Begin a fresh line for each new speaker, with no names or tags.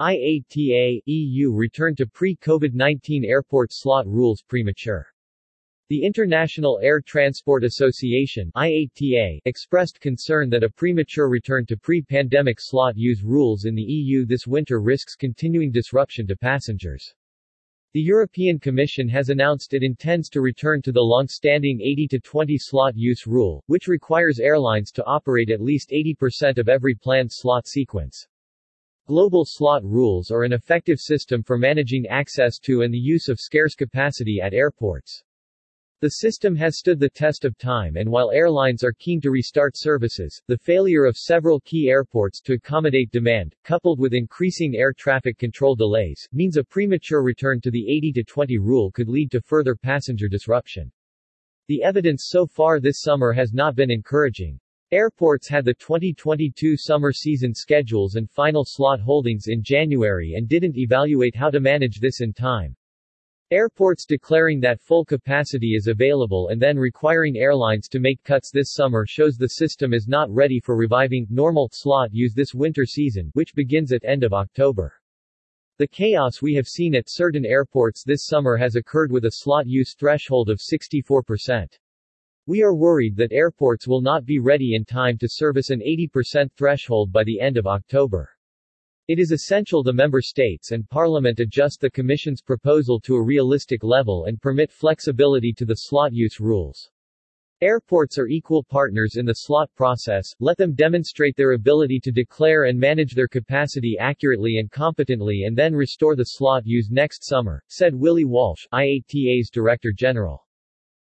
IATA, EU return to pre-COVID-19 airport slot rules premature. The International Air Transport Association IATA expressed concern that a premature return to pre-pandemic slot use rules in the EU this winter risks continuing disruption to passengers. The European Commission has announced it intends to return to the long-standing 80-20 slot use rule, which requires airlines to operate at least 80% of every planned slot sequence. Global slot rules are an effective system for managing access to and the use of scarce capacity at airports. The system has stood the test of time and while airlines are keen to restart services, the failure of several key airports to accommodate demand, coupled with increasing air traffic control delays, means a premature return to the 80-20 rule could lead to further passenger disruption. The evidence so far this summer has not been encouraging. Airports had the 2022 summer season schedules and final slot holdings in January and didn't evaluate how to manage this in time. Airports declaring that full capacity is available and then requiring airlines to make cuts this summer shows the system is not ready for reviving normal slot use this winter season, which begins at end of October. The chaos we have seen at certain airports this summer has occurred with a slot use threshold of 64%. We are worried that airports will not be ready in time to service an 80% threshold by the end of October. It is essential the member states and parliament adjust the Commission's proposal to a realistic level and permit flexibility to the slot use rules. Airports are equal partners in the slot process, let them demonstrate their ability to declare and manage their capacity accurately and competently and then restore the slot use next summer, said Willie Walsh, IATA's Director General.